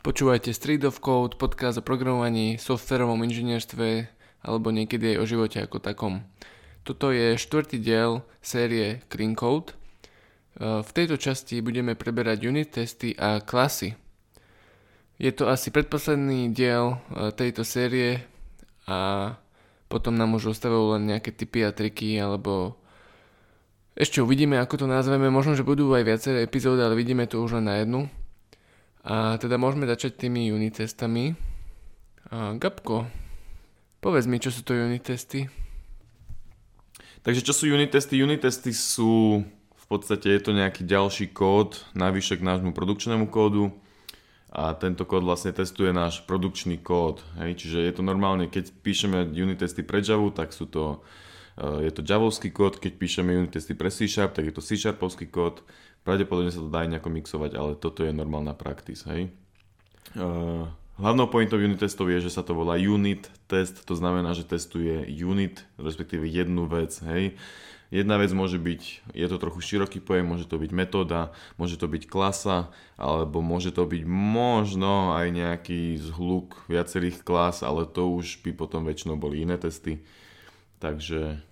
Počúvajte Street of Code, podcast o programovaní, softverovom inžinierstve alebo niekedy aj o živote ako takom. Toto je štvrtý diel série Clean Code. E, v tejto časti budeme preberať unit testy a klasy. Je to asi predposledný diel e, tejto série a potom nám už ostávajú len nejaké tipy a triky alebo ešte uvidíme, ako to nazveme. Možno, že budú aj viaceré epizódy, ale vidíme to už len na jednu. A teda môžeme začať tými unit testami. A Gabko, povedz mi, čo sú to unit testy? Takže čo sú unit testy? Unit testy sú v podstate je to nejaký ďalší kód navyše k nášmu produkčnému kódu a tento kód vlastne testuje náš produkčný kód. Hej? Čiže je to normálne, keď píšeme unit testy pre Java, tak sú to, e, je to javovský kód, keď píšeme unit testy pre C Sharp, tak je to C Sharpovský kód Pravdepodobne sa to dá aj nejako mixovať, ale toto je normálna praxis, hej. Uh, hlavnou pointou unit testov je, že sa to volá unit test, to znamená, že testuje unit, respektíve jednu vec, hej. Jedna vec môže byť, je to trochu široký pojem, môže to byť metóda, môže to byť klasa, alebo môže to byť možno aj nejaký zhluk viacerých klas, ale to už by potom väčšinou boli iné testy. Takže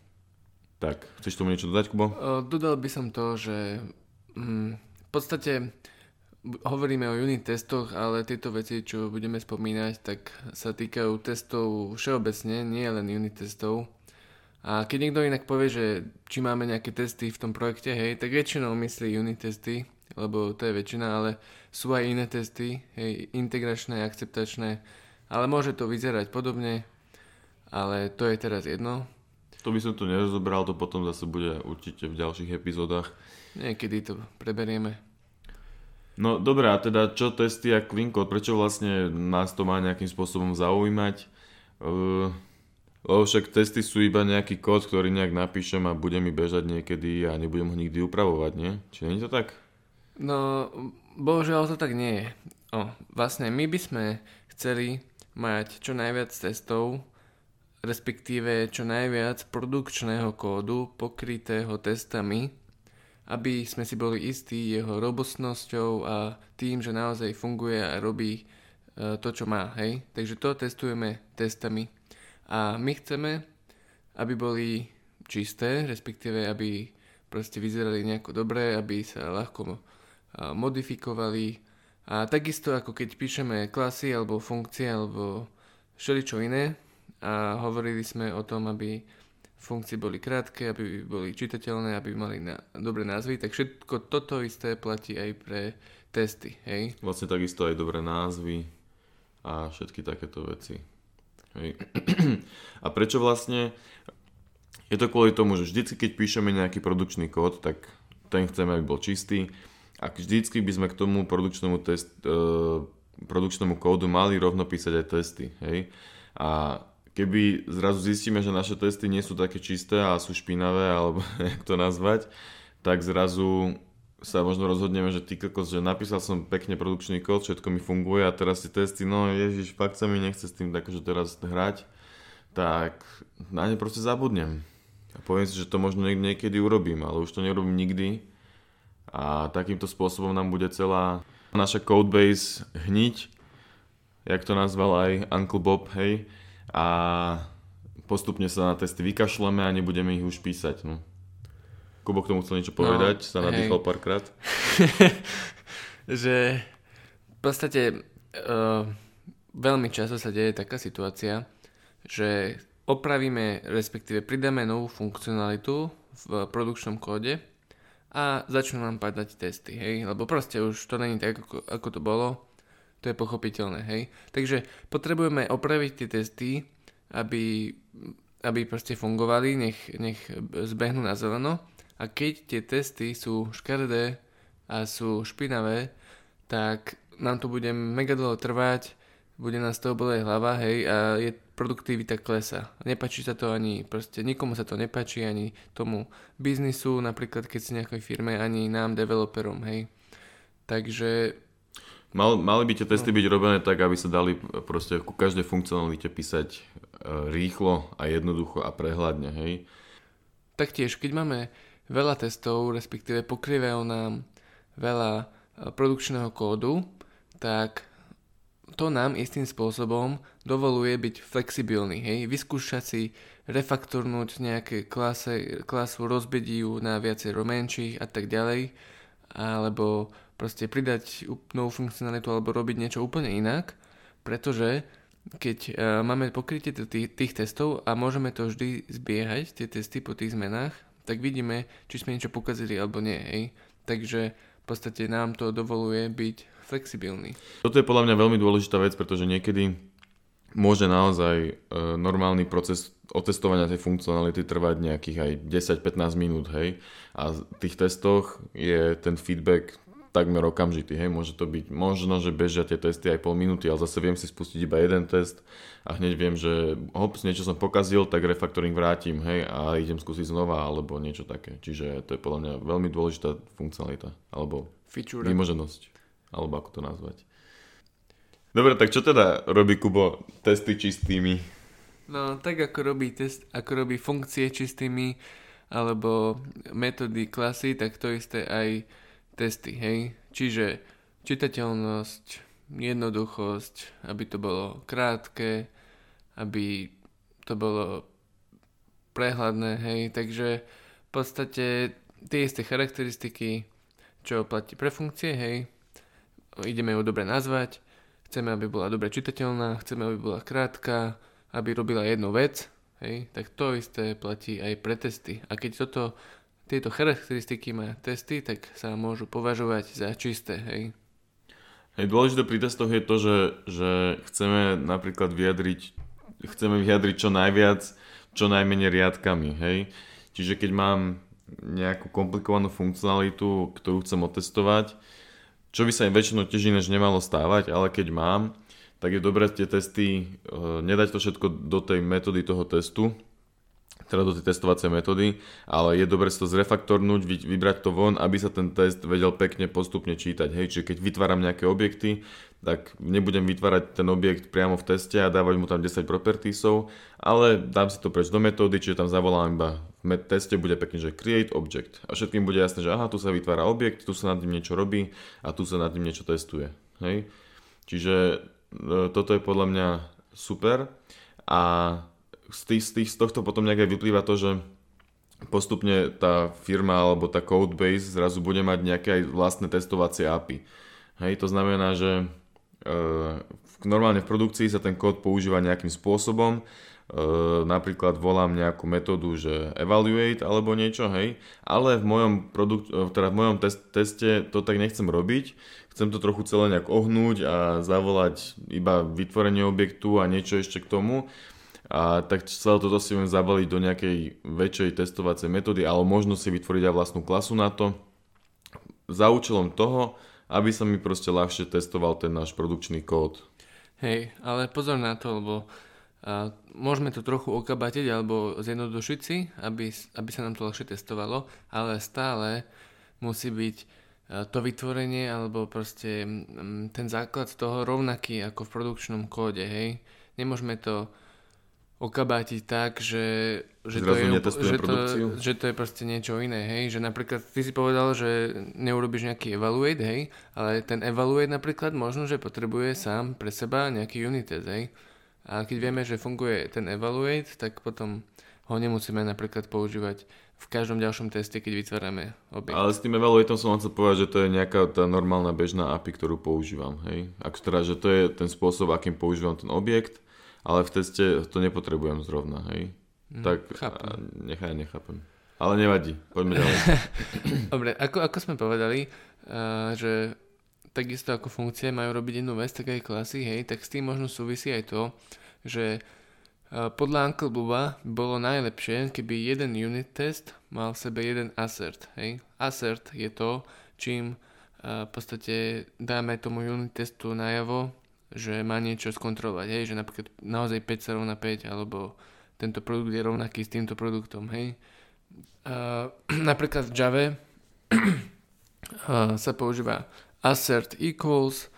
tak, chceš tomu niečo dodať, Kubo? Dodal by som to, že v podstate hovoríme o unit testoch, ale tieto veci, čo budeme spomínať, tak sa týkajú testov všeobecne, nie len unit testov. A keď niekto inak povie, že či máme nejaké testy v tom projekte, hej, tak väčšinou myslí unit testy, lebo to je väčšina, ale sú aj iné testy, hej, integračné, akceptačné, ale môže to vyzerať podobne, ale to je teraz jedno. To by som tu nerozobral, to potom zase bude určite v ďalších epizódach. Niekedy to preberieme. No dobré, a teda čo testy a code, prečo vlastne nás to má nejakým spôsobom zaujímať? Uh, lebo však testy sú iba nejaký kód, ktorý nejak napíšem a bude mi bežať niekedy a nebudem ho nikdy upravovať, nie? Či nie je to tak? No, bohužiaľ to tak nie je. O, vlastne my by sme chceli mať čo najviac testov, respektíve čo najviac produkčného kódu pokrytého testami, aby sme si boli istí jeho robustnosťou a tým, že naozaj funguje a robí e, to, čo má. Hej? Takže to testujeme testami. A my chceme, aby boli čisté, respektíve aby proste vyzerali nejako dobre, aby sa ľahko e, modifikovali. A takisto ako keď píšeme klasy alebo funkcie alebo všeličo iné a hovorili sme o tom, aby funkcie boli krátke, aby boli čitateľné, aby mali na, dobré názvy, tak všetko toto isté platí aj pre testy, hej? Vlastne takisto aj dobré názvy a všetky takéto veci. Hej. A prečo vlastne? Je to kvôli tomu, že vždycky, keď píšeme nejaký produkčný kód, tak ten chceme, aby bol čistý. A vždycky by sme k tomu produkčnému, test, e, produkčnému kódu mali rovno písať aj testy. Hej? A keby zrazu zistíme, že naše testy nie sú také čisté a sú špinavé, alebo jak to nazvať, tak zrazu sa možno rozhodneme, že ty kokos, že napísal som pekne produkčný kód, všetko mi funguje a teraz si testy, no ježiš, fakt sa mi nechce s tým takže teraz hrať, tak na ne proste zabudnem. A poviem si, že to možno niekedy urobím, ale už to neurobím nikdy. A takýmto spôsobom nám bude celá naša codebase hniť, jak to nazval aj Uncle Bob, hej, a postupne sa na testy vykašleme a nebudeme ich už písať. No. Kubo k tomu chcel niečo povedať, no, sa nadýchol párkrát. že v podstate uh, veľmi často sa deje taká situácia, že opravíme, respektíve pridáme novú funkcionalitu v produkčnom kóde a začnú nám padať testy, hej, lebo proste už to není tak, ako, ako to bolo to je pochopiteľné, hej. Takže potrebujeme opraviť tie testy, aby, aby proste fungovali, nech, nech zbehnú na zeleno. A keď tie testy sú škaredé a sú špinavé, tak nám to bude mega dlho trvať, bude nás toho boleť hlava, hej, a je produktivita klesa. Nepačí sa to ani, proste nikomu sa to nepačí, ani tomu biznisu, napríklad keď si nejakej firme, ani nám, developerom, hej. Takže Mal, mali by tie testy byť robené tak, aby sa dali proste ku každej funkcionalite písať e, rýchlo a jednoducho a prehľadne, hej? Taktiež, keď máme veľa testov, respektíve pokrývajú nám veľa e, produkčného kódu, tak to nám istým spôsobom dovoluje byť flexibilný, hej, vyskúšať si refaktornúť nejaké klase, klasu, rozbiť ju na viacero menších a tak ďalej, alebo proste pridať novú funkcionalitu alebo robiť niečo úplne inak, pretože keď uh, máme pokrytie tých, tých testov a môžeme to vždy zbiehať, tie testy po tých zmenách, tak vidíme, či sme niečo pokazili alebo nie. Hej. Takže v podstate nám to dovoluje byť flexibilný. Toto je podľa mňa veľmi dôležitá vec, pretože niekedy môže naozaj e, normálny proces otestovania tej funkcionality trvať nejakých aj 10-15 minút, hej. A v tých testoch je ten feedback takmer okamžitý, hej, môže to byť možno, že bežia tie testy aj pol minúty, ale zase viem si spustiť iba jeden test a hneď viem, že hops, niečo som pokazil, tak refactoring vrátim, hej, a idem skúsiť znova, alebo niečo také. Čiže to je podľa mňa veľmi dôležitá funkcionalita, alebo Feature. vymoženosť, alebo ako to nazvať. Dobre, tak čo teda robí Kubo testy čistými? No, tak ako robí test, ako robí funkcie čistými, alebo metódy klasy, tak to isté aj testy, hej. Čiže čitateľnosť, jednoduchosť, aby to bolo krátke, aby to bolo prehľadné, hej. Takže v podstate tie isté charakteristiky, čo platí pre funkcie, hej. Ideme ju dobre nazvať, chceme, aby bola dobre čitateľná, chceme, aby bola krátka, aby robila jednu vec, hej, tak to isté platí aj pre testy. A keď toto tieto charakteristiky má testy, tak sa môžu považovať za čisté, hej. Hej, dôležité pri testoch je to, že, že chceme napríklad vyjadriť, chceme vyjadriť čo najviac, čo najmenej riadkami, hej. Čiže keď mám nejakú komplikovanú funkcionalitu, ktorú chcem otestovať, čo by sa im väčšinou tiež inéž nemalo stávať, ale keď mám, tak je dobré tie testy, e, nedať to všetko do tej metódy toho testu, teda do tej testovacej metódy, ale je dobre si to zrefaktornúť, vybrať to von, aby sa ten test vedel pekne postupne čítať. Hej, čiže keď vytváram nejaké objekty, tak nebudem vytvárať ten objekt priamo v teste a dávať mu tam 10 propertiesov, ale dám si to preč do metódy, čiže tam zavolám iba v teste bude pekne, že create object a všetkým bude jasné, že aha, tu sa vytvára objekt, tu sa nad ním niečo robí a tu sa nad ním niečo testuje. Hej? Čiže e, toto je podľa mňa super a z, tých, z, tých, z tohto potom nejak aj vyplýva to, že postupne tá firma alebo tá codebase zrazu bude mať nejaké aj vlastné testovacie API. Hej, to znamená, že e, normálne v produkcii sa ten kód používa nejakým spôsobom, e, napríklad volám nejakú metódu, že evaluate alebo niečo, hej, ale v mojom, produkt, e, teda v mojom test, teste to tak nechcem robiť, chcem to trochu celé nejak ohnúť a zavolať iba vytvorenie objektu a niečo ešte k tomu, a tak celé toto si viem zabaliť do nejakej väčšej testovacej metódy, ale možno si vytvoriť aj vlastnú klasu na to za účelom toho, aby sa mi proste ľahšie testoval ten náš produkčný kód. Hej, ale pozor na to, lebo a, môžeme to trochu okabatiť alebo zjednodušiť si, aby, aby sa nám to ľahšie testovalo, ale stále musí byť to vytvorenie alebo proste ten základ toho rovnaký ako v produkčnom kóde, hej. Nemôžeme to okabátiť tak, že, že, to je, že, to, že to je proste niečo iné, hej, že napríklad ty si povedal, že neurobiš nejaký evaluate, hej, ale ten evaluate napríklad možno, že potrebuje sám pre seba nejaký unit test, hej, a keď vieme, že funguje ten evaluate, tak potom ho nemusíme napríklad používať v každom ďalšom teste, keď vytvárame objekt. Ale s tým evaluatom som chcel povedať, že to je nejaká tá normálna bežná API, ktorú používam, hej, ak teda, že to je ten spôsob, akým používam ten objekt, ale v teste to nepotrebujem zrovna, hej. Mm, tak chápem. nechaj, nechápem. Ale nevadí, poďme ďalej. Dobre, ako, ako sme povedali, uh, že takisto ako funkcie majú robiť jednu vec, tak aj klasy, hej, tak s tým možno súvisí aj to, že uh, podľa Uncle Buba bolo najlepšie, keby jeden unit test mal v sebe jeden assert, hej. Assert je to, čím uh, v podstate dáme tomu unit testu najavo, že má niečo skontrolovať, hej, že napríklad naozaj 5 sa rovná 5, alebo tento produkt je rovnaký s týmto produktom, hej. Uh, napríklad v Java sa používa assert equals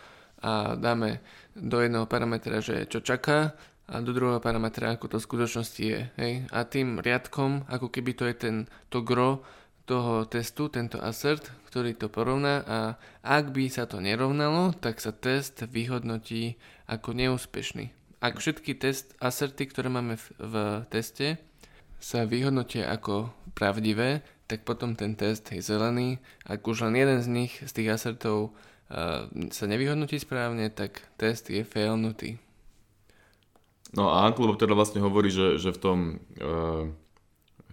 a dáme do jedného parametra, že čo čaká a do druhého parametra, ako to v skutočnosti je. Hej? A tým riadkom, ako keby to je ten, to gro toho testu tento assert, ktorý to porovná a ak by sa to nerovnalo, tak sa test vyhodnotí ako neúspešný. Ak všetky test asserty, ktoré máme v, v teste, sa vyhodnotia ako pravdivé, tak potom ten test je zelený. Ak už len jeden z nich, z tých assertov uh, sa nevyhodnotí správne, tak test je failnutý. No a Uncle teda vlastne hovorí, že, že v tom uh,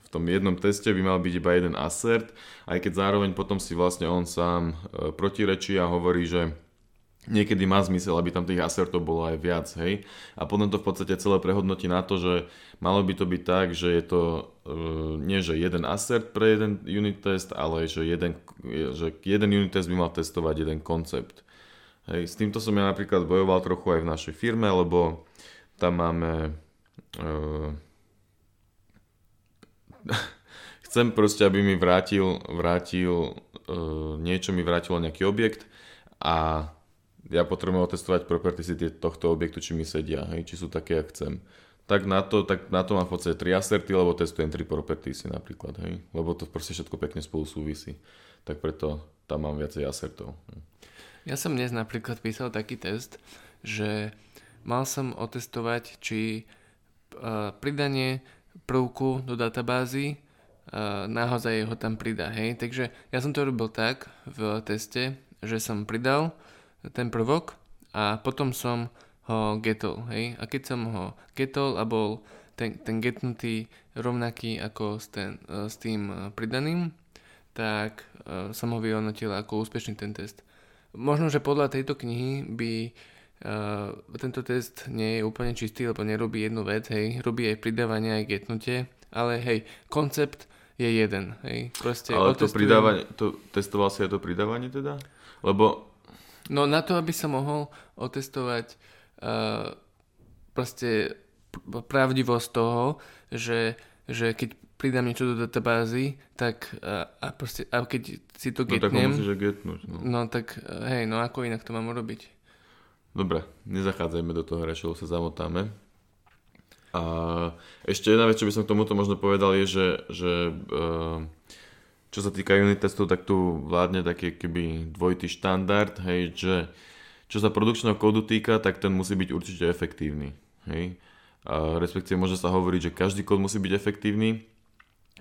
v tom jednom teste by mal byť iba jeden assert, aj keď zároveň potom si vlastne on sám e, protirečí a hovorí, že niekedy má zmysel, aby tam tých assertov bolo aj viac, hej. A potom to v podstate celé prehodnotí na to, že malo by to byť tak, že je to e, nie, že jeden assert pre jeden unit test, ale že jeden, že jeden unit test by mal testovať jeden koncept. Hej, s týmto som ja napríklad bojoval trochu aj v našej firme, lebo tam máme e, chcem proste, aby mi vrátil, vrátil uh, niečo mi vrátilo nejaký objekt a ja potrebujem otestovať properticity tohto objektu, či mi sedia, hej, či sú také, jak chcem. Tak na to, tak na to mám v podstate 3 asserty, lebo testujem 3 propertiesy napríklad, hej, lebo to proste všetko pekne spolu súvisí. Tak preto tam mám viacej assertov. Ja som dnes napríklad písal taký test, že mal som otestovať, či uh, pridanie prvku do databázy uh, naozaj ho tam pridá. Hej? Takže ja som to robil tak v teste, že som pridal ten prvok a potom som ho getol. Hej? A keď som ho getol a bol ten, ten getnutý rovnaký ako s, ten, uh, s tým uh, pridaným, tak som ho vyhodnotil ako úspešný ten test. Možno, že podľa tejto knihy by Uh, tento test nie je úplne čistý, lebo nerobí jednu vec, hej, robí aj pridávanie, aj getnutie, ale hej, koncept je jeden, hej. Proste ale to pridávanie, to testoval si aj to pridávanie teda? Lebo... No na to, aby sa mohol otestovať uh, proste pravdivosť toho, že, že keď pridám niečo do databázy, tak a, a, proste, a keď si to getnem... No tak ho musíš getnúť. No. no tak hej, no ako inak to mám urobiť? Dobre, nezachádzajme do toho rečov, sa zamotáme. A ešte jedna vec, čo by som k tomuto možno povedal, je, že, že eh, čo sa týka unit testov, tak tu vládne taký keby dvojitý štandard, hej, že čo sa produkčného kódu týka, tak ten musí byť určite efektívny. Hej. A respektíve môže sa hovoriť, že každý kód musí byť efektívny,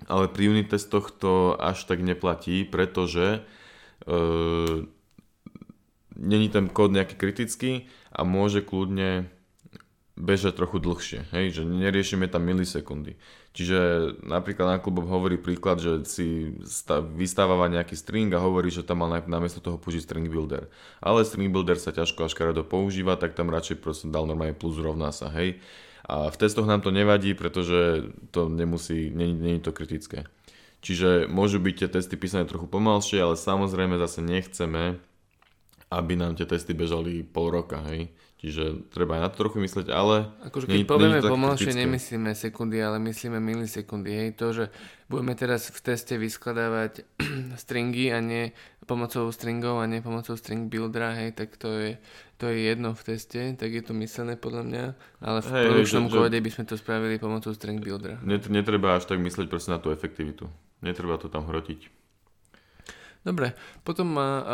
ale pri unit testoch to až tak neplatí, pretože e, není ten kód nejaký kritický a môže kľudne bežať trochu dlhšie, hej, že neriešime tam milisekundy. Čiže napríklad na klubov hovorí príklad, že si vystáva nejaký string a hovorí, že tam mal namiesto toho použiť string builder. Ale string builder sa ťažko až karedo používa, tak tam radšej proste dal normálne plus rovná sa, hej. A v testoch nám to nevadí, pretože to nemusí, není to kritické. Čiže môžu byť tie testy písané trochu pomalšie, ale samozrejme zase nechceme, aby nám tie testy bežali pol roka, hej. Čiže treba aj na to trochu myslieť, ale... Akože keď povieme pomalšie, nemyslíme sekundy, ale myslíme milisekundy, hej. To, že budeme teraz v teste vyskladávať stringy a nie pomocou stringov a nie pomocou string buildera, hej, tak to je, to je jedno v teste, tak je to myslené podľa mňa, ale v hey, produkčnom kóde by sme to spravili pomocou string buildera. Netreba až tak myslieť proste na tú efektivitu. Netreba to tam hrotiť. Dobre, potom má uh,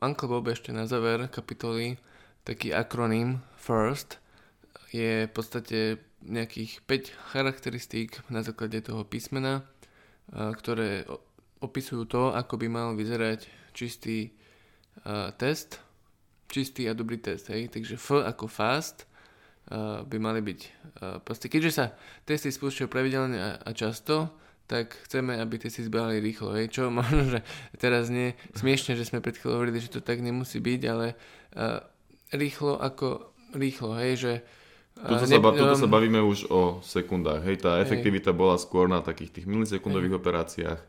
Uncle Bob ešte na záver kapitoly taký akroným FIRST. Je v podstate nejakých 5 charakteristík na základe toho písmena, uh, ktoré opisujú to, ako by mal vyzerať čistý uh, test, čistý a dobrý test. Hej? Takže F ako fast uh, by mali byť uh, proste, keďže sa testy spúšťajú pravidelne a, a často, tak chceme, aby tie si zbehali rýchlo. Hej. Čo možno, že teraz nie smiešne, že sme pred chvíľou hovorili, že to tak nemusí byť, ale uh, rýchlo ako rýchlo, hej, že uh, sa, ne, toto sa bavíme už o sekundách, hej, tá efektivita hej. bola skôr na takých tých milisekundových hej. operáciách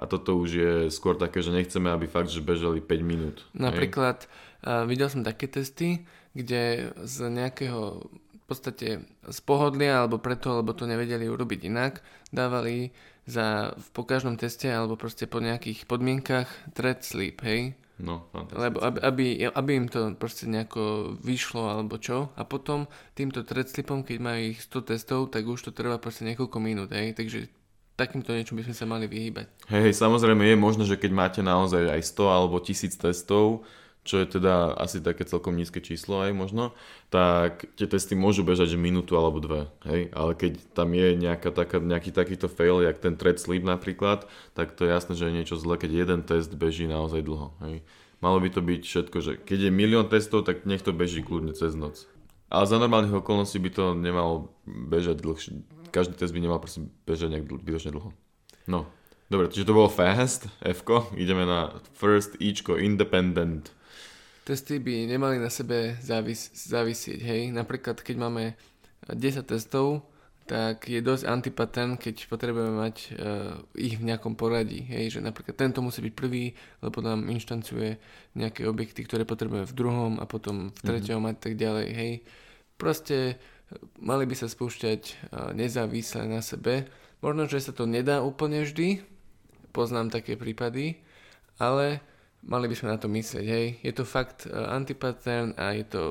a toto už je skôr také, že nechceme, aby fakt, že bežali 5 minút. Napríklad uh, videl som také testy, kde z nejakého v podstate z pohodlia alebo preto, lebo to nevedeli urobiť inak, dávali za, po každom teste alebo proste po nejakých podmienkach thread sleep, hej? No, Lebo aby, aby, aby im to proste nejako vyšlo alebo čo. A potom týmto thread sleepom, keď majú ich 100 testov, tak už to trvá proste niekoľko minút, hej? Takže takýmto niečo by sme sa mali vyhýbať. Hej, samozrejme je možné, že keď máte naozaj aj 100 alebo 1000 testov, čo je teda asi také celkom nízke číslo aj možno, tak tie testy môžu bežať že minútu alebo dve, hej, ale keď tam je nejaká taká, nejaký takýto fail, jak ten thread sleep napríklad, tak to je jasné, že je niečo zle, keď jeden test beží naozaj dlho, hej. Malo by to byť všetko, že keď je milión testov, tak nech to beží kľudne cez noc. Ale za normálnych okolností by to nemalo bežať dlhšie. Každý test by nemal prosím bežať nejak dl- dlho. No, dobre, takže to bolo fast, f ideme na first, ičko, independent testy by nemali na sebe závis, závisieť, hej. Napríklad, keď máme 10 testov, tak je dosť antipattern, keď potrebujeme mať uh, ich v nejakom poradí, hej, že napríklad tento musí byť prvý, lebo nám inštancuje nejaké objekty, ktoré potrebujeme v druhom a potom v mhm. treťom mm-hmm. a tak ďalej, hej. Proste eh, mali by sa spúšťať uh, nezávisle na sebe. Možno, že sa to nedá úplne vždy, poznám také prípady, ale mali by sme na to myslieť, hej. Je to fakt uh, antipattern a je to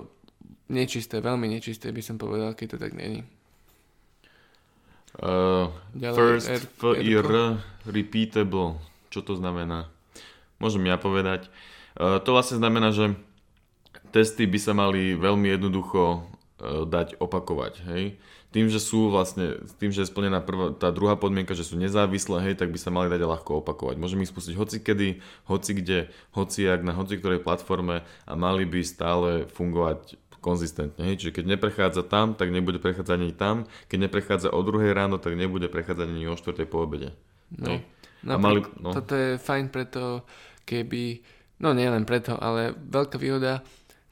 nečisté, veľmi nečisté by som povedal, keď to tak není. Uh, first R, FIR repeatable. Čo to znamená? Môžem ja povedať. Uh, to vlastne znamená, že testy by sa mali veľmi jednoducho uh, dať opakovať. Hej? Tým, že sú vlastne, tým, že je splnená prvá, tá druhá podmienka, že sú nezávislé, hej, tak by sa mali dať ľahko opakovať. Môžeme ich spustiť hoci kedy, hoci kde, hoci jak, na hoci ktorej platforme a mali by stále fungovať konzistentne. Hej. Čiže keď neprechádza tam, tak nebude prechádzať ani tam. Keď neprechádza o druhej ráno, tak nebude prechádzať ani o štvrtej po obede. No, a mali, no. Toto je fajn preto, keby, no nie len preto, ale veľká výhoda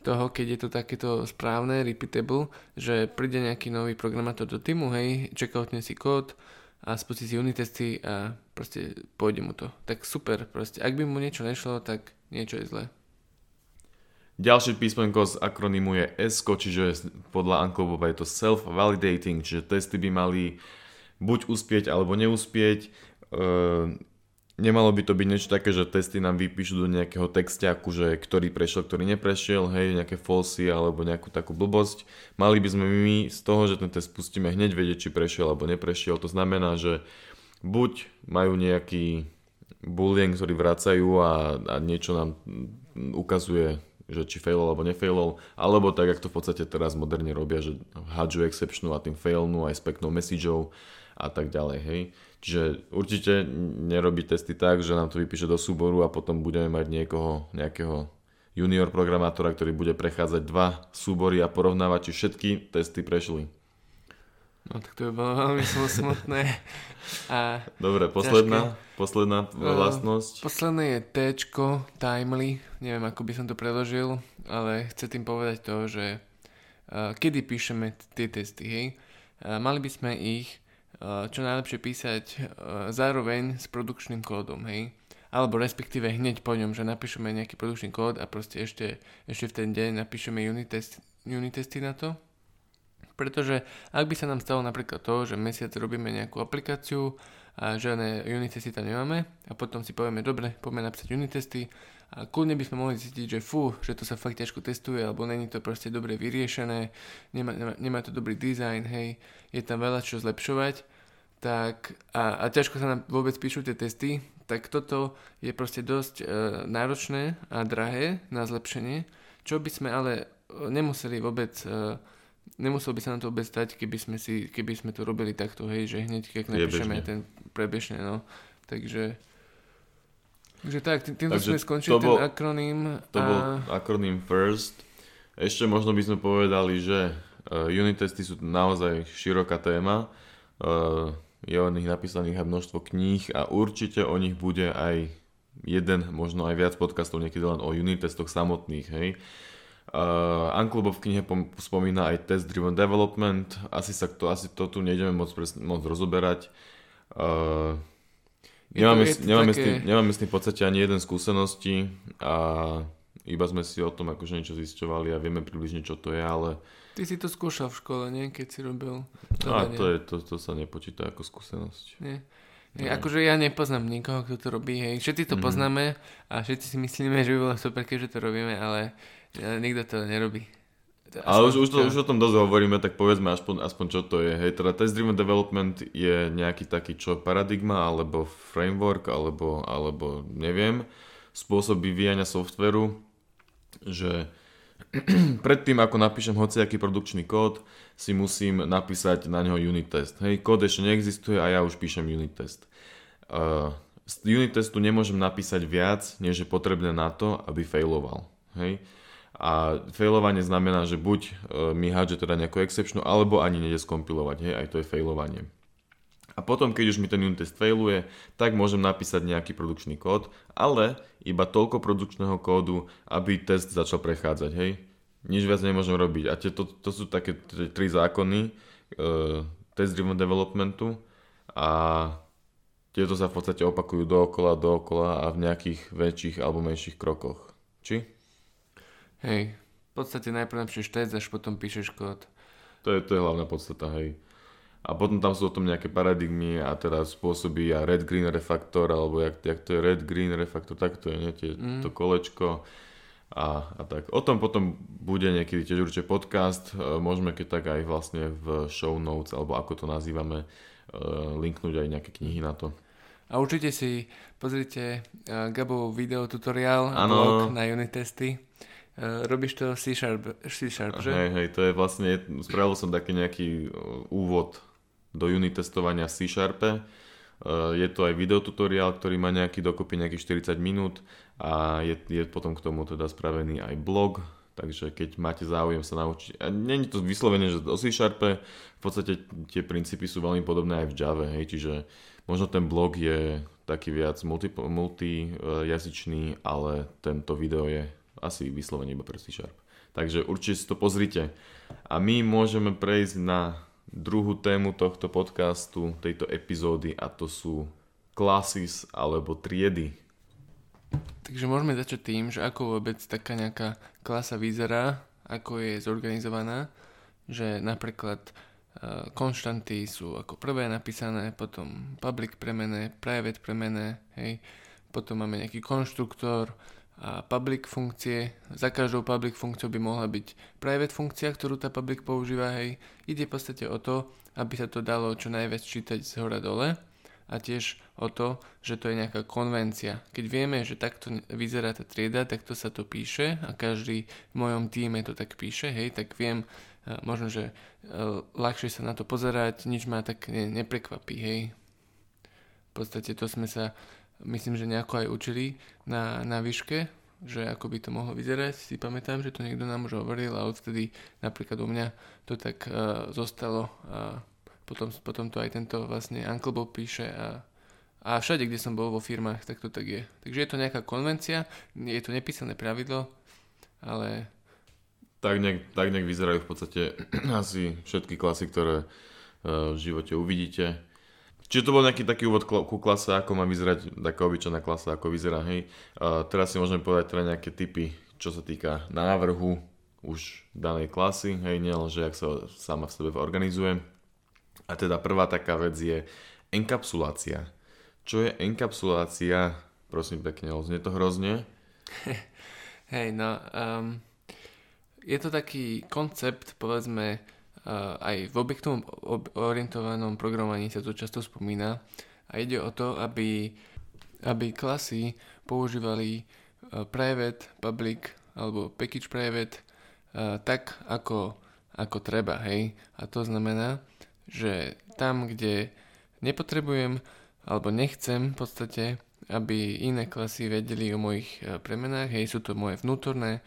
toho, keď je to takéto správne, repeatable, že príde nejaký nový programátor do týmu, hej, checkoutne si kód a spustí si unit testy a proste pôjde mu to. Tak super, proste. Ak by mu niečo nešlo, tak niečo je zlé. Ďalšie písmenko z akronymu je ESCO, čiže podľa Anklobova je to self-validating, čiže testy by mali buď uspieť alebo neúspieť. Ehm, Nemalo by to byť niečo také, že testy nám vypíšu do nejakého textiaku, že ktorý prešiel, ktorý neprešiel, hej, nejaké falsy alebo nejakú takú blbosť. Mali by sme my z toho, že ten test pustíme hneď vedieť, či prešiel alebo neprešiel. To znamená, že buď majú nejaký boolean, ktorý vracajú a, a niečo nám ukazuje, že či failol alebo nefailol, alebo tak, ako to v podstate teraz moderne robia, že hádžu exceptionu a tým failnú aj s peknou messageou a tak ďalej, hej. Čiže určite nerobí testy tak, že nám to vypíše do súboru a potom budeme mať niekoho, nejakého junior programátora, ktorý bude prechádzať dva súbory a porovnávať, či všetky testy prešli. No tak to by bolo veľmi smutné. A Dobre, posledná, ťažké. posledná vlastnosť. Posledné je T, timely, neviem ako by som to preložil, ale chce tým povedať to, že uh, kedy píšeme tie testy, hej. Uh, mali by sme ich čo najlepšie písať eh, zároveň s produkčným kódom, hej. Alebo respektíve hneď po ňom, že napíšeme nejaký produkčný kód a proste ešte, ešte v ten deň napíšeme unit, test, unit testy na to. Pretože ak by sa nám stalo napríklad to, že mesiac robíme nejakú aplikáciu a žiadne unit testy tam nemáme a potom si povieme, dobre, poďme napísať unit testy a kľudne by sme mohli zistiť, že fú, že to sa fakt ťažko testuje, alebo není to proste dobre vyriešené, nemá, nemá, nemá to dobrý dizajn, hej, je tam veľa čo zlepšovať, tak a, a ťažko sa nám vôbec píšu tie testy, tak toto je proste dosť e, náročné a drahé na zlepšenie, čo by sme ale e, nemuseli vôbec, e, nemusel by sa nám to vôbec stať, keby sme, si, keby sme to robili takto, hej, že hneď keď napíšeme ten prebežne, no. Takže Takže tak, tým, týmto Takže sme skončili bol, ten akroným. To a... bol akroným FIRST. Ešte možno by sme povedali, že uh, unit testy sú naozaj široká téma. Uh, je o nich napísaných aj množstvo kníh a určite o nich bude aj jeden, možno aj viac podcastov, niekedy len o unit testoch samotných, hej. Uh, Uncle v knihe spomína aj test driven development, asi sa to, asi to tu nejdeme moc, moc rozoberať. Uh, Nemáme, to, nemáme, také... s tým, nemáme s tým v podstate ani jeden skúsenosti a iba sme si o tom akože niečo zisťovali a vieme približne, čo to je, ale... Ty si to skúšal v škole, nie? Keď si robil... A to, je, to, to sa nepočíta ako skúsenosť. Nie. Nie. Akože ja nepoznám nikoho, kto to robí, hej. Všetci to mm. poznáme a všetci si myslíme, že by bolo super, keďže to robíme, ale nikto to nerobí. Ale už, už, to, už o tom dosť hovoríme, tak povedzme aspoň, aspoň čo to je. Hej, teda test driven development je nejaký taký čo paradigma, alebo framework, alebo, alebo neviem, spôsob vyvíjania softveru, že predtým, ako napíšem hociaký produkčný kód, si musím napísať na neho unit test. Hej, kód ešte neexistuje a ja už píšem unit test. Uh, z unit testu nemôžem napísať viac, než je potrebné na to, aby failoval. Hej. A failovanie znamená, že buď e, mi hádže teda nejakú exception, alebo ani nejde skompilovať, hej, aj to je failovanie. A potom, keď už mi ten unit test failuje, tak môžem napísať nejaký produkčný kód, ale iba toľko produkčného kódu, aby test začal prechádzať, hej. Nič viac nemôžem robiť. A to, to sú také tri zákony uh, test-driven developmentu a tieto sa v podstate opakujú dookola, dookola a v nejakých väčších alebo menších krokoch. Či? Hej, v podstate najprv napíšeš test, až potom píšeš kód. To je, to je hlavná podstata, hej. A potom tam sú o tom nejaké paradigmy a teraz spôsobí a red green refaktor, alebo jak, jak to je red green refaktor, tak to je, nie, tie, mm. to kolečko a, a tak. O tom potom bude niekedy tiež určite podcast, e, môžeme keď tak aj vlastne v show notes, alebo ako to nazývame, e, linknúť aj nejaké knihy na to. A určite si pozrite uh, Gabov video tutoriál a blog na unit testy. Uh, robíš to C-Sharp, C-Sharp, že? Hej, hej, to je vlastne, spravil som taký nejaký úvod do unit testovania v C-Sharpe. Uh, je to aj videotutoriál, ktorý má nejaký dokopy nejakých 40 minút a je, je potom k tomu teda spravený aj blog, takže keď máte záujem sa naučiť, a není to vyslovene, že o C-Sharpe, v podstate tie princípy sú veľmi podobné aj v Java, hej, čiže možno ten blog je taký viac multi, multijazyčný, ale tento video je asi vyslovene iba pre C-Sharp. Takže určite si to pozrite. A my môžeme prejsť na druhú tému tohto podcastu, tejto epizódy a to sú classes alebo triedy. Takže môžeme začať tým, že ako vôbec taká nejaká klasa vyzerá, ako je zorganizovaná, že napríklad uh, konštanty sú ako prvé napísané, potom public premené, private premené, hej, potom máme nejaký konštruktor, public funkcie. Za každou public funkciou by mohla byť private funkcia, ktorú tá public používa. Hej. Ide v podstate o to, aby sa to dalo čo najviac čítať z hora dole a tiež o to, že to je nejaká konvencia. Keď vieme, že takto vyzerá tá trieda, takto sa to píše a každý v mojom týme to tak píše, hej, tak viem, e, možno, že e, ľahšie sa na to pozerať, nič ma tak neprekvapí, hej. V podstate to sme sa myslím, že nejako aj učili na, na výške, že ako by to mohlo vyzerať. Si pamätám, že to niekto nám už hovoril a odtedy napríklad u mňa to tak uh, zostalo a potom, potom to aj tento vlastne Uncle Bob píše a, a všade, kde som bol vo firmách, tak to tak je. Takže je to nejaká konvencia, je to nepísané pravidlo, ale... Tak nejak, tak nejak vyzerajú v podstate asi všetky klasy, ktoré uh, v živote uvidíte Čiže to bol nejaký taký úvod ku klase, ako má vyzerať taká obyčajná klasa, ako vyzerá, hej. Uh, teraz si môžeme povedať teda nejaké typy, čo sa týka návrhu už danej klasy, hej, nielen, ak sa sama v sebe organizuje. A teda prvá taká vec je enkapsulácia. Čo je enkapsulácia? Prosím pekne, znie to hrozne. Hej, no, um, je to taký koncept, povedzme, aj v objektovom orientovanom programovaní sa to často spomína a ide o to, aby, aby klasy používali private, public alebo package private tak, ako, ako treba, hej. A to znamená, že tam, kde nepotrebujem alebo nechcem v podstate, aby iné klasy vedeli o mojich premenách, hej, sú to moje vnútorné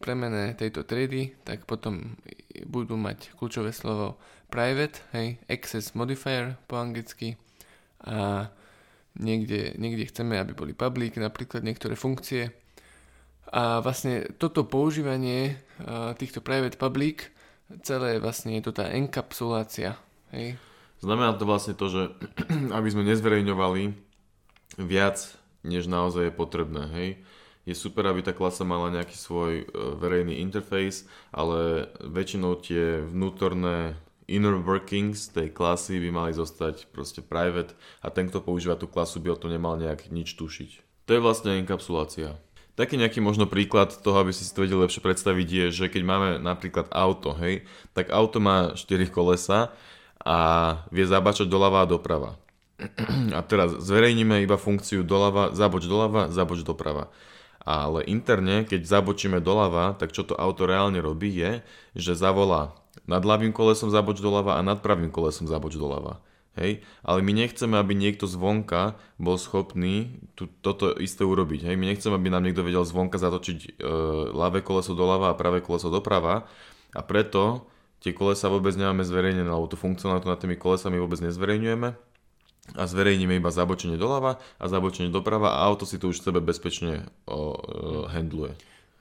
premene tejto triedy, tak potom budú mať kľúčové slovo private, hej, access modifier po anglicky a niekde, niekde chceme, aby boli public, napríklad niektoré funkcie. A vlastne toto používanie týchto private public, celé vlastne je to tá enkapsulácia. Hej. Znamená to vlastne to, že aby sme nezverejňovali viac, než naozaj je potrebné, hej je super, aby tá klasa mala nejaký svoj e, verejný interface, ale väčšinou tie vnútorné inner workings tej klasy by mali zostať proste private a ten, kto používa tú klasu, by o to nemal nejak nič tušiť. To je vlastne enkapsulácia. Taký nejaký možno príklad toho, aby si to vedeli lepšie predstaviť, je, že keď máme napríklad auto, hej, tak auto má 4 kolesa a vie zabačať doľava a doprava. A teraz zverejníme iba funkciu doľava, zaboč doľava, zaboč doprava. Ale interne, keď zabočíme doľava, tak čo to auto reálne robí je, že zavolá nad ľavým kolesom zaboč doľava a nad pravým kolesom zaboč doľava. Hej? Ale my nechceme, aby niekto zvonka bol schopný tu, toto isté urobiť. Hej? My nechceme, aby nám niekto vedel zvonka zatočiť e, ľavé koleso doľava a pravé koleso doprava a preto tie kolesa vôbec nemáme zverejnené, alebo tú funkcionalitu nad tými kolesami vôbec nezverejňujeme a zverejníme iba zabočenie doľava a zabočenie doprava a auto si to už sebe bezpečne o, o, handluje.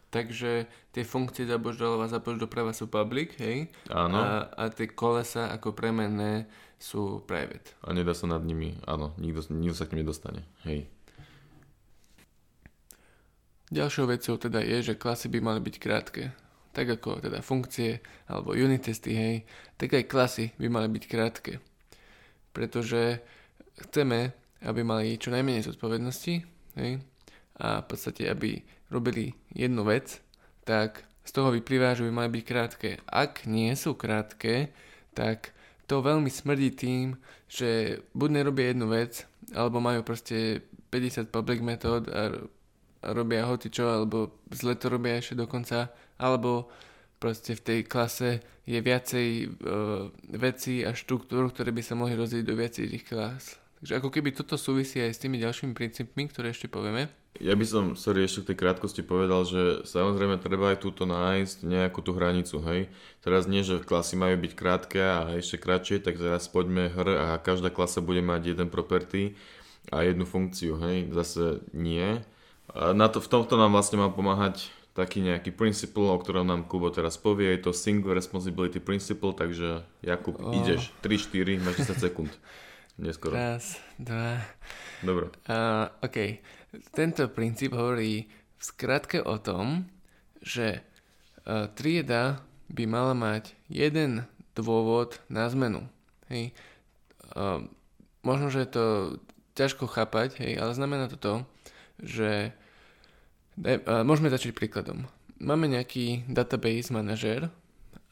Takže tie funkcie zaboč doľava, zaboč doprava sú public, hej? Áno. A, a tie kolesa ako premenné sú private. A nedá sa nad nimi, áno, nikto, nikto sa k nim nedostane, hej. Ďalšou vecou teda je, že klasy by mali byť krátke. Tak ako teda funkcie alebo unit testy, hej, tak aj klasy by mali byť krátke. Pretože chceme, aby mali čo najmenej zodpovednosti, hej, a v podstate, aby robili jednu vec, tak z toho vyplýva, že by mali byť krátke. Ak nie sú krátke, tak to veľmi smrdí tým, že buď nerobia jednu vec, alebo majú proste 50 public metód a, robia hoci čo, alebo zle to robia ešte dokonca, alebo proste v tej klase je viacej uh, veci a štruktúr, ktoré by sa mohli rozdieť do viacerých klas. Takže ako keby toto súvisí aj s tými ďalšími princípmi, ktoré ešte povieme. Ja by som, sorry, ešte v tej krátkosti povedal, že samozrejme treba aj túto nájsť nejakú tú hranicu, hej. Teraz nie, že klasy majú byť krátke a ešte kratšie, tak teraz poďme hr a každá klasa bude mať jeden property a jednu funkciu, hej. Zase nie. A na to, v tomto nám vlastne má pomáhať taký nejaký principle, o ktorom nám Kubo teraz povie, je to Single Responsibility Principle, takže Jakub, oh. ideš, 3-4, máš 10 sekúnd. Neskoro. Raz, dva. Dobre. Uh, OK. Tento princíp hovorí v skratke o tom, že uh, trieda by mala mať jeden dôvod na zmenu. Hej. Uh, možno, že je to ťažko chápať, hej, ale znamená to to, že uh, môžeme začať príkladom. Máme nejaký database manažer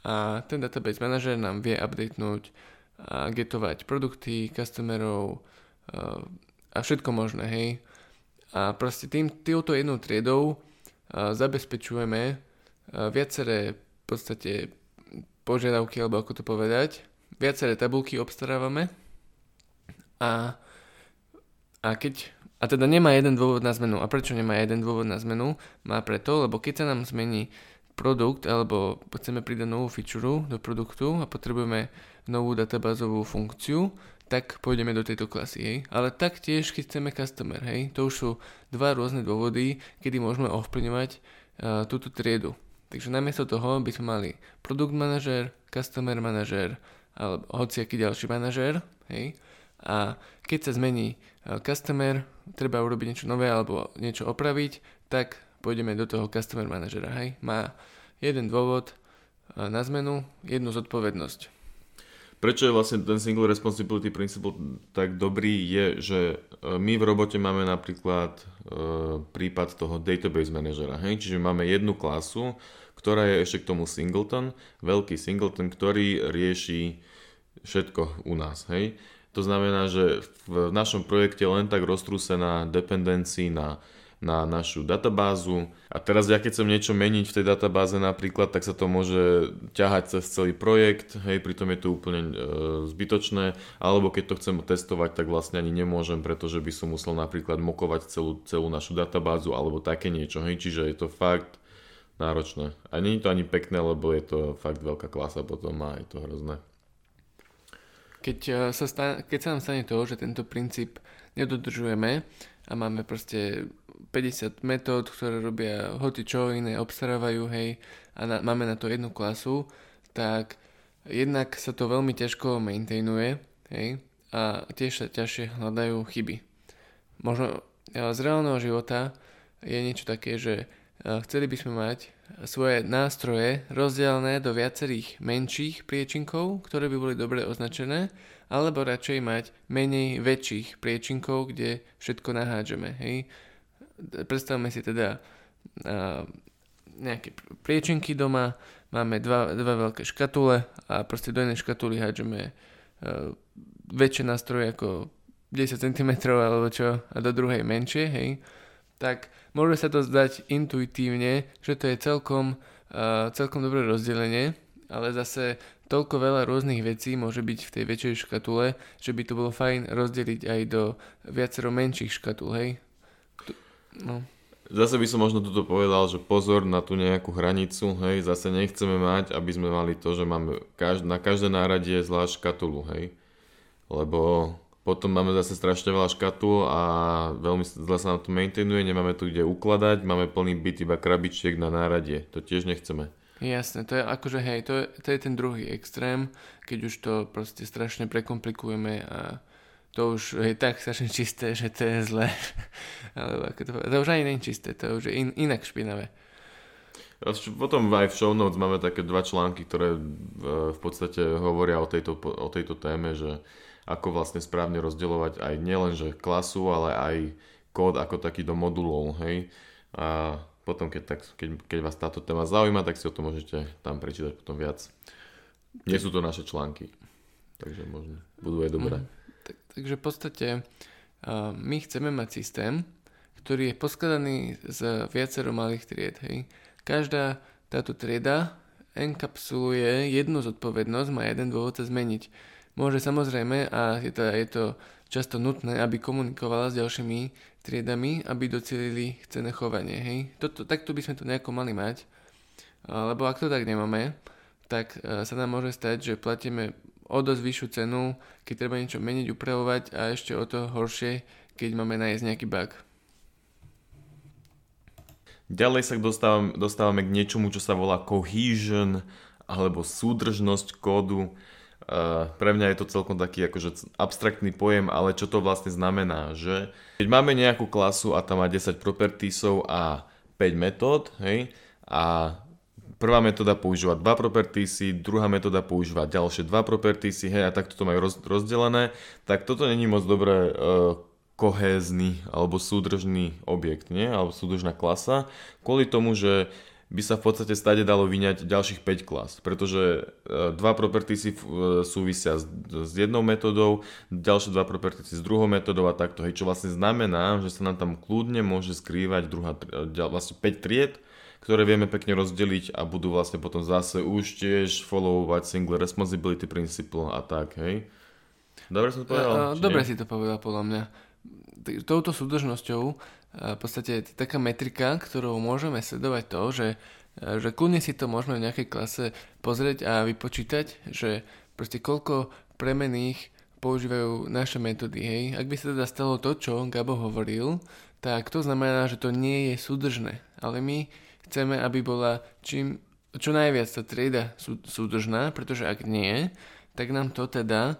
a ten database manažer nám vie updatenúť a getovať produkty, customerov a všetko možné, hej. A proste tým, týmto jednou triedou zabezpečujeme viaceré v podstate požiadavky, alebo ako to povedať, viaceré tabulky obstarávame a, a keď a teda nemá jeden dôvod na zmenu. A prečo nemá jeden dôvod na zmenu? Má preto, lebo keď sa nám zmení produkt alebo chceme pridať novú feature do produktu a potrebujeme novú databázovú funkciu, tak pôjdeme do tejto klasy, hej. Ale taktiež, keď chceme customer, hej, to už sú dva rôzne dôvody, kedy môžeme ovplyvňovať uh, túto triedu. Takže namiesto toho by sme mali product manažer, customer manažer, alebo hociaký ďalší manažer, hej. A keď sa zmení uh, customer, treba urobiť niečo nové alebo niečo opraviť, tak pôjdeme do toho customer manažera, hej. Má jeden dôvod uh, na zmenu, jednu zodpovednosť. Prečo je vlastne ten single responsibility principle tak dobrý je, že e, my v robote máme napríklad e, prípad toho database manažera, čiže máme jednu klasu, ktorá je ešte k tomu singleton, veľký singleton, ktorý rieši všetko u nás. Hej? To znamená, že v našom projekte len tak roztrúsená dependency na na našu databázu. A teraz ja keď chcem niečo meniť v tej databáze napríklad, tak sa to môže ťahať cez celý projekt, hej, pritom je to úplne e, zbytočné, alebo keď to chcem testovať, tak vlastne ani nemôžem, pretože by som musel napríklad mokovať celú, celú našu databázu alebo také niečo, hej, čiže je to fakt náročné. A nie je to ani pekné, lebo je to fakt veľká klasa potom a je to hrozné. Keď e, sa, stane, keď sa nám stane to, že tento princíp nedodržujeme a máme proste 50 metód, ktoré robia hoci čo iné, obstarávajú, hej, a na, máme na to jednu klasu, tak jednak sa to veľmi ťažko maintainuje, hej, a tiež sa ťažšie hľadajú chyby. Možno z reálneho života je niečo také, že chceli by sme mať svoje nástroje rozdelené do viacerých menších priečinkov, ktoré by boli dobre označené, alebo radšej mať menej väčších priečinkov, kde všetko nahádžeme. Hej? Predstavme si teda nejaké priečinky doma, máme dva, dva veľké škatule a proste do jednej škatuly hádžeme uh, väčšie nástroje ako 10 cm alebo čo a do druhej menšie, hej, tak môže sa to zdať intuitívne, že to je celkom, uh, celkom dobré rozdelenie, ale zase toľko veľa rôznych vecí môže byť v tej väčšej škatule, že by to bolo fajn rozdeliť aj do viacero menších škatul, hej. No. Zase by som možno toto povedal, že pozor na tú nejakú hranicu, hej, zase nechceme mať, aby sme mali to, že máme každ- na každé náradie zvlášť škatulu, hej. Lebo potom máme zase strašne veľa škatul a veľmi zle sa nám to maintainuje, nemáme tu kde ukladať, máme plný byt iba krabičiek na náradie, to tiež nechceme. Jasné, to je akože hej, to je, to je ten druhý extrém, keď už to proste strašne prekomplikujeme a to už je tak strašne čisté, že to je zlé. Alebo ako to, to už ani je čisté, to už je in, inak špinavé. Potom aj v show notes máme také dva články, ktoré v podstate hovoria o tejto, o tejto téme, že ako vlastne správne rozdeľovať aj nielenže klasu, ale aj kód ako taký do modulov, hej. A potom, keď, tak, keď, keď vás táto téma zaujíma, tak si o tom môžete tam prečítať potom viac. Nie sú to naše články, takže možno budú aj dobré. Mm, takže v podstate uh, my chceme mať systém, ktorý je poskladaný z viacero malých tried. Hej. Každá táto trieda enkapsuluje jednu zodpovednosť, má jeden dôvod sa zmeniť. Môže samozrejme, a je to, je to často nutné, aby komunikovala s ďalšími triedami, aby docelili chcené chovanie. Hej? Toto, takto by sme to nejako mali mať, lebo ak to tak nemáme, tak e, sa nám môže stať, že platíme o dosť vyššiu cenu, keď treba niečo meniť, upravovať a ešte o to horšie, keď máme nájsť nejaký bug. Ďalej sa dostávame, dostávame k niečomu, čo sa volá cohesion alebo súdržnosť kódu. Uh, pre mňa je to celkom taký akože abstraktný pojem, ale čo to vlastne znamená, že keď máme nejakú klasu a tam má 10 propertiesov a 5 metód, hej, a prvá metóda používa 2 propertiesy, druhá metóda používa ďalšie 2 propertiesy, hej, a takto to majú roz, rozdelené, tak toto není moc dobré uh, kohézny alebo súdržný objekt, nie? alebo súdržná klasa, kvôli tomu, že by sa v podstate stade dalo vyňať ďalších 5 klas, pretože e, dva propertiesy e, súvisia s, s jednou metodou, ďalšie dva propertiesy s druhou metodou a takto, hej, čo vlastne znamená, že sa nám tam kľudne môže skrývať druhá, e, vlastne 5 tried, ktoré vieme pekne rozdeliť a budú vlastne potom zase už tiež followovať single responsibility principle a tak, hej. Dobre som to povedal? Uh, dobre nie? si to povedal podľa mňa. Touto súdržnosťou v podstate je taká metrika, ktorou môžeme sledovať to, že, že kľudne si to môžeme v nejakej klase pozrieť a vypočítať, že proste koľko premených používajú naše metódy. Hej. Ak by sa teda stalo to, čo Gabo hovoril, tak to znamená, že to nie je súdržné. Ale my chceme, aby bola čím, čo najviac tá trieda sú, súdržná, pretože ak nie, tak nám to teda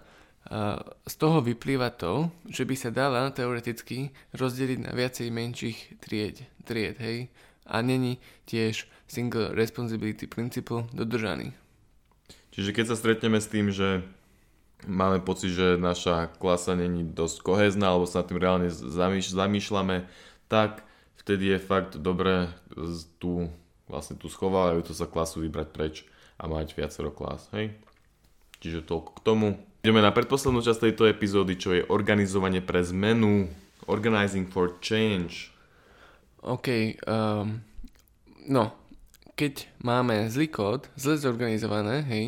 z toho vyplýva to, že by sa dala teoreticky rozdeliť na viacej menších tried, tried hej? A není tiež single responsibility principle dodržaný. Čiže keď sa stretneme s tým, že máme pocit, že naša klasa není dosť kohezná, alebo sa tým reálne zamýš- zamýšľame, tak vtedy je fakt dobré tú, vlastne tú schovávajúcu sa klasu vybrať preč a mať viacero klas, hej? Čiže toľko k tomu. Ideme na predposlednú časť tejto epizódy, čo je organizovanie pre zmenu. Organizing for change. OK. Um, no, keď máme zlý kód, zle zorganizované, hej,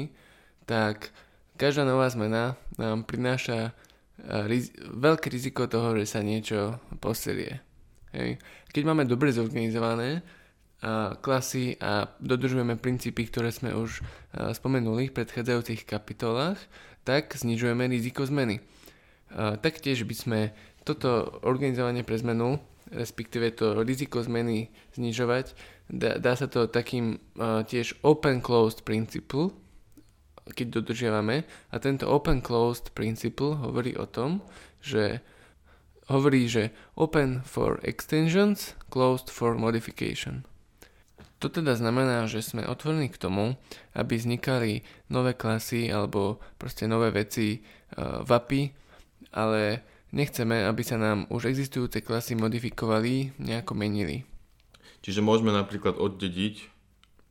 tak každá nová zmena nám prináša uh, riz- veľké riziko toho, že sa niečo poserie. Hej. Keď máme dobre zorganizované uh, klasy a dodržujeme princípy, ktoré sme už spomenuli v predchádzajúcich kapitolách, tak znižujeme riziko zmeny. Taktiež by sme toto organizovanie pre zmenu, respektíve to riziko zmeny znižovať, dá, dá sa to takým tiež open-closed principle, keď dodržiavame. A tento open-closed principle hovorí o tom, že hovorí, že open for extensions, closed for modification. To teda znamená, že sme otvorení k tomu, aby vznikali nové klasy alebo proste nové veci uh, v API, ale nechceme, aby sa nám už existujúce klasy modifikovali, nejako menili. Čiže môžeme napríklad oddediť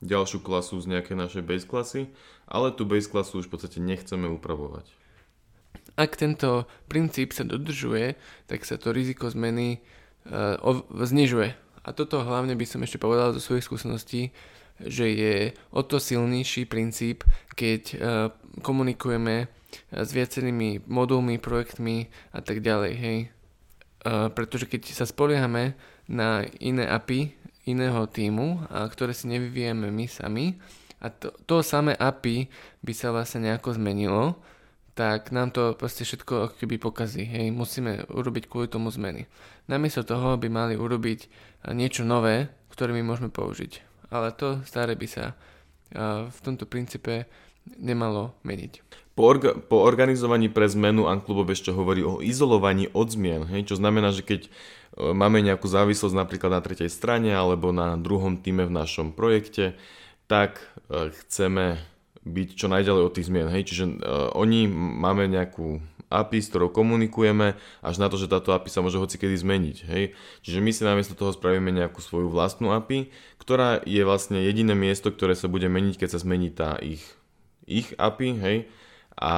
ďalšiu klasu z nejakej našej base klasy, ale tú base klasu už v podstate nechceme upravovať. Ak tento princíp sa dodržuje, tak sa to riziko zmeny uh, znižuje. A toto hlavne by som ešte povedal zo svojich skúseností, že je o to silnejší princíp, keď uh, komunikujeme s viacerými modulmi, projektmi a tak ďalej, hej. Uh, pretože keď sa spoliehame na iné API iného týmu, a ktoré si nevyvíjame my sami, a to, to samé API by sa vlastne nejako zmenilo, tak nám to proste všetko keby pokazí. Hej, musíme urobiť kvôli tomu zmeny. Namiesto toho by mali urobiť niečo nové, ktoré my môžeme použiť. Ale to staré by sa v tomto princípe nemalo meniť. Po, orga- po organizovaní pre zmenu Anklubov ešte hovorí o izolovaní od zmien, hej? čo znamená, že keď e, máme nejakú závislosť napríklad na tretej strane alebo na druhom týme v našom projekte, tak chceme byť čo najďalej od tých zmien. Hej? Čiže uh, oni máme nejakú API, s ktorou komunikujeme, až na to, že táto API sa môže hocikedy zmeniť. Hej? Čiže my si namiesto toho spravíme nejakú svoju vlastnú API, ktorá je vlastne jediné miesto, ktoré sa bude meniť, keď sa zmení tá ich, ich API. Hej? A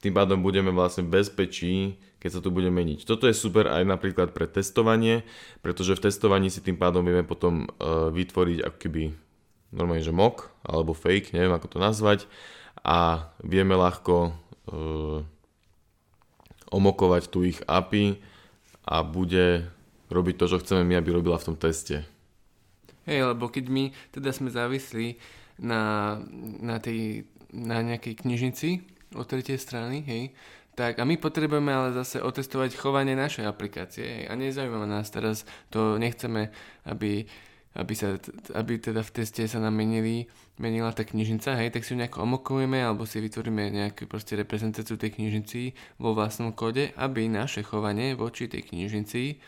tým pádom budeme vlastne v bezpečí, keď sa tu bude meniť. Toto je super aj napríklad pre testovanie, pretože v testovaní si tým pádom vieme potom uh, vytvoriť ako keby normálne, že mock alebo fake, neviem ako to nazvať a vieme ľahko uh, omokovať tu ich API a bude robiť to, čo chceme my, aby robila v tom teste. Hej, lebo keď my teda sme závislí na, na, tej, na nejakej knižnici od tretej strany, hej, tak a my potrebujeme ale zase otestovať chovanie našej aplikácie hej, a nezaujíma nás teraz, to nechceme, aby aby, sa, aby teda v teste sa nám menili, menila tá knižnica, hej, tak si ju nejako omokujeme alebo si vytvoríme nejakú proste reprezentáciu tej knižnici vo vlastnom kóde, aby naše chovanie voči tej knižnici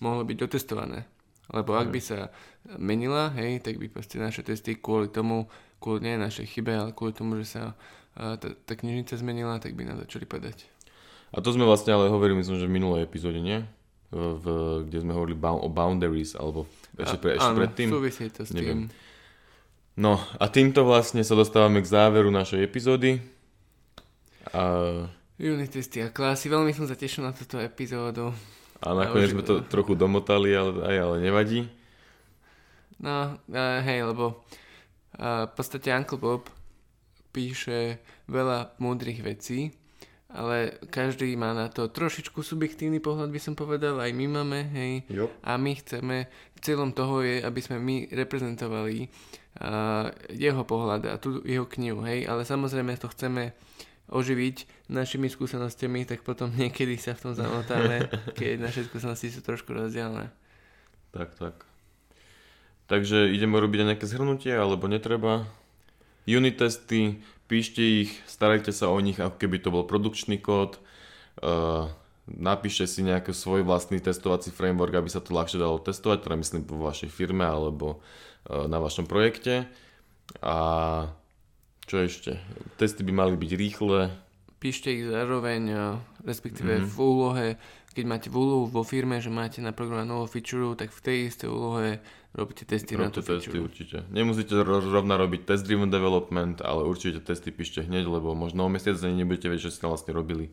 mohlo byť otestované. Lebo ak by sa menila, hej, tak by proste naše testy kvôli tomu, kvôli nie našej chybe, ale kvôli tomu, že sa tá, tá knižnica zmenila, tak by nám začali padať. A to sme vlastne ale hovorili, myslím, že v minulej epizóde, nie? V, kde sme hovorili o boundaries, alebo ešte, pre, ešte áno, predtým. súvisí to s neviem. tým. No a týmto vlastne sa dostávame k záveru našej epizódy. A... Unit testy a klasy, veľmi som sa tešil na túto epizódu. A nakoniec sme to trochu domotali, ale, aj, ale nevadí. No, uh, hej, lebo uh, v podstate Uncle Bob píše veľa múdrych vecí ale každý má na to trošičku subjektívny pohľad, by som povedal, aj my máme, hej. Jo. A my chceme, cieľom toho je, aby sme my reprezentovali uh, jeho pohľad a tú jeho knihu, hej. Ale samozrejme to chceme oživiť našimi skúsenostiami, tak potom niekedy sa v tom zamotáme, keď naše skúsenosti sú trošku rozdielne. Tak, tak. Takže ideme robiť aj nejaké zhrnutie, alebo netreba? Unit testy, píšte ich, starajte sa o nich, ako keby to bol produkčný kód, uh, napíšte si nejaký svoj vlastný testovací framework, aby sa to ľahšie dalo testovať, teda myslím vo vašej firme alebo uh, na vašom projekte. A čo ešte? Testy by mali byť rýchle. Píšte ich zároveň, uh, respektíve mm-hmm. v úlohe, keď máte úlohu vo firme, že máte naprogramovať novú feature, tak v tej istej úlohe robíte testy Robte na tú testy feature. určite. Nemusíte rovna robiť test driven development, ale určite testy píšte hneď, lebo možno o mesiac ani nebudete vedieť, čo ste vlastne robili.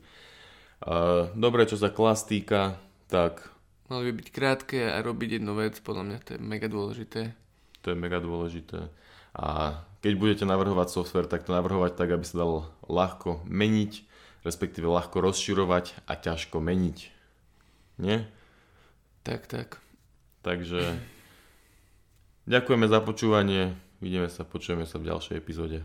Uh, dobre, čo sa klas týka, tak... Mali by byť krátke a robiť jednu vec, podľa mňa to je mega dôležité. To je mega dôležité. A keď budete navrhovať software, tak to navrhovať tak, aby sa dalo ľahko meniť, respektíve ľahko rozširovať a ťažko meniť. Nie? Tak, tak. Takže Ďakujeme za počúvanie. Vidíme sa, počujeme sa v ďalšej epizóde.